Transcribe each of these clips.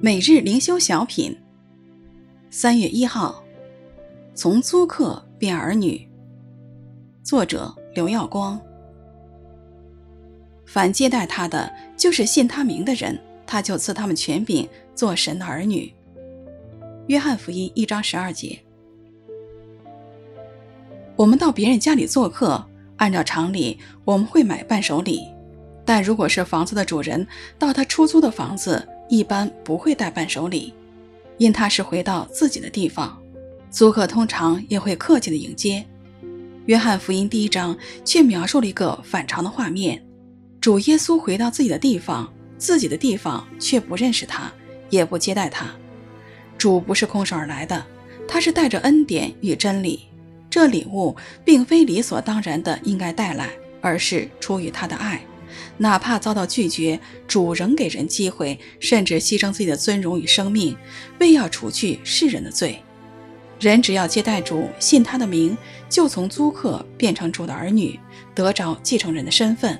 每日灵修小品，三月一号，从租客变儿女。作者刘耀光。凡接待他的，就是信他名的人，他就赐他们权柄，做神的儿女。约翰福音一章十二节。我们到别人家里做客，按照常理，我们会买伴手礼，但如果是房子的主人到他出租的房子，一般不会带伴手礼，因他是回到自己的地方，租客通常也会客气的迎接。约翰福音第一章却描述了一个反常的画面：主耶稣回到自己的地方，自己的地方却不认识他，也不接待他。主不是空手而来的，他是带着恩典与真理。这礼物并非理所当然的应该带来，而是出于他的爱。哪怕遭到拒绝，主仍给人机会，甚至牺牲自己的尊荣与生命，为要除去世人的罪。人只要接待主，信他的名，就从租客变成主的儿女，得着继承人的身份。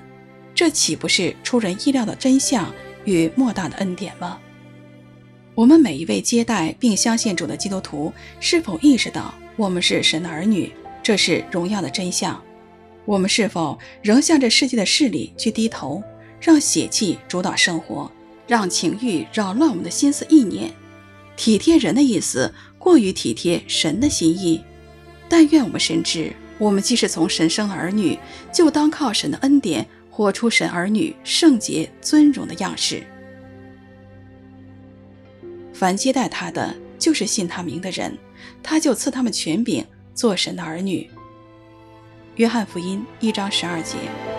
这岂不是出人意料的真相与莫大的恩典吗？我们每一位接待并相信主的基督徒，是否意识到我们是神的儿女？这是荣耀的真相。我们是否仍向这世界的势力去低头，让血气主导生活，让情欲扰乱我们的心思意念，体贴人的意思过于体贴神的心意？但愿我们深知，我们既是从神生的儿女，就当靠神的恩典，活出神儿女圣洁尊荣的样式。凡接待他的，就是信他名的人，他就赐他们权柄，做神的儿女。约翰福音一章十二节。